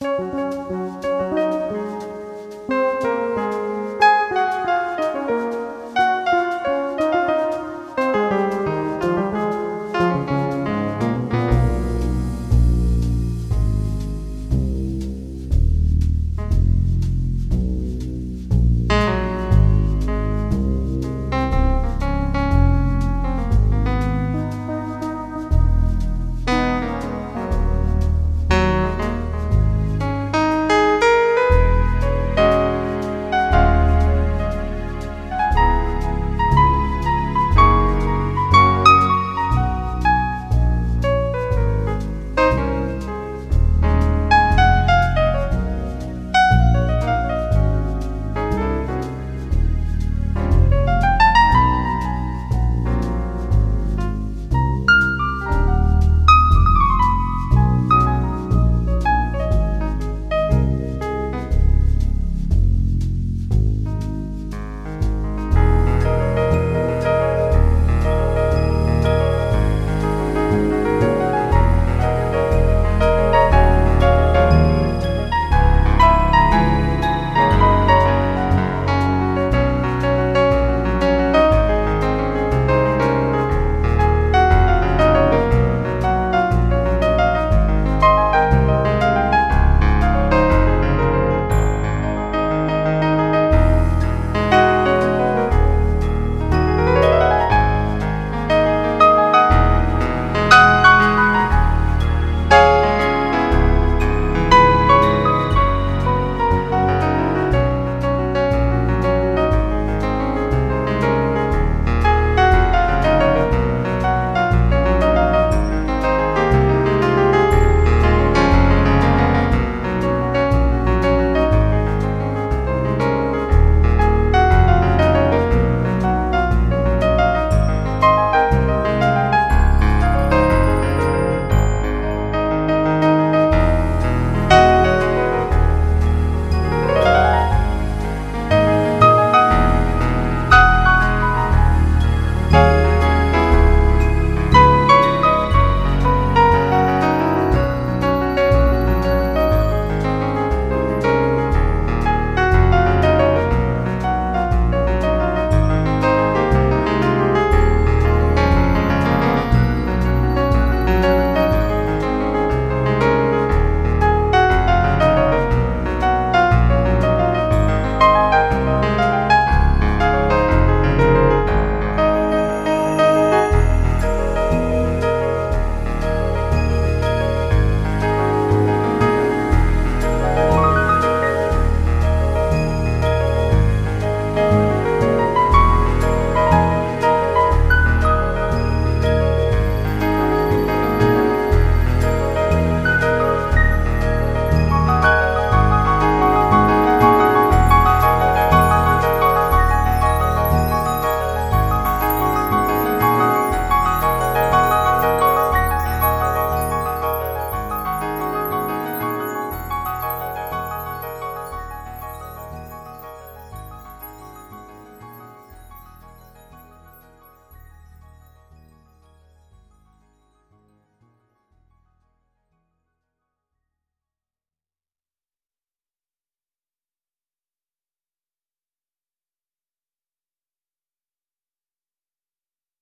Música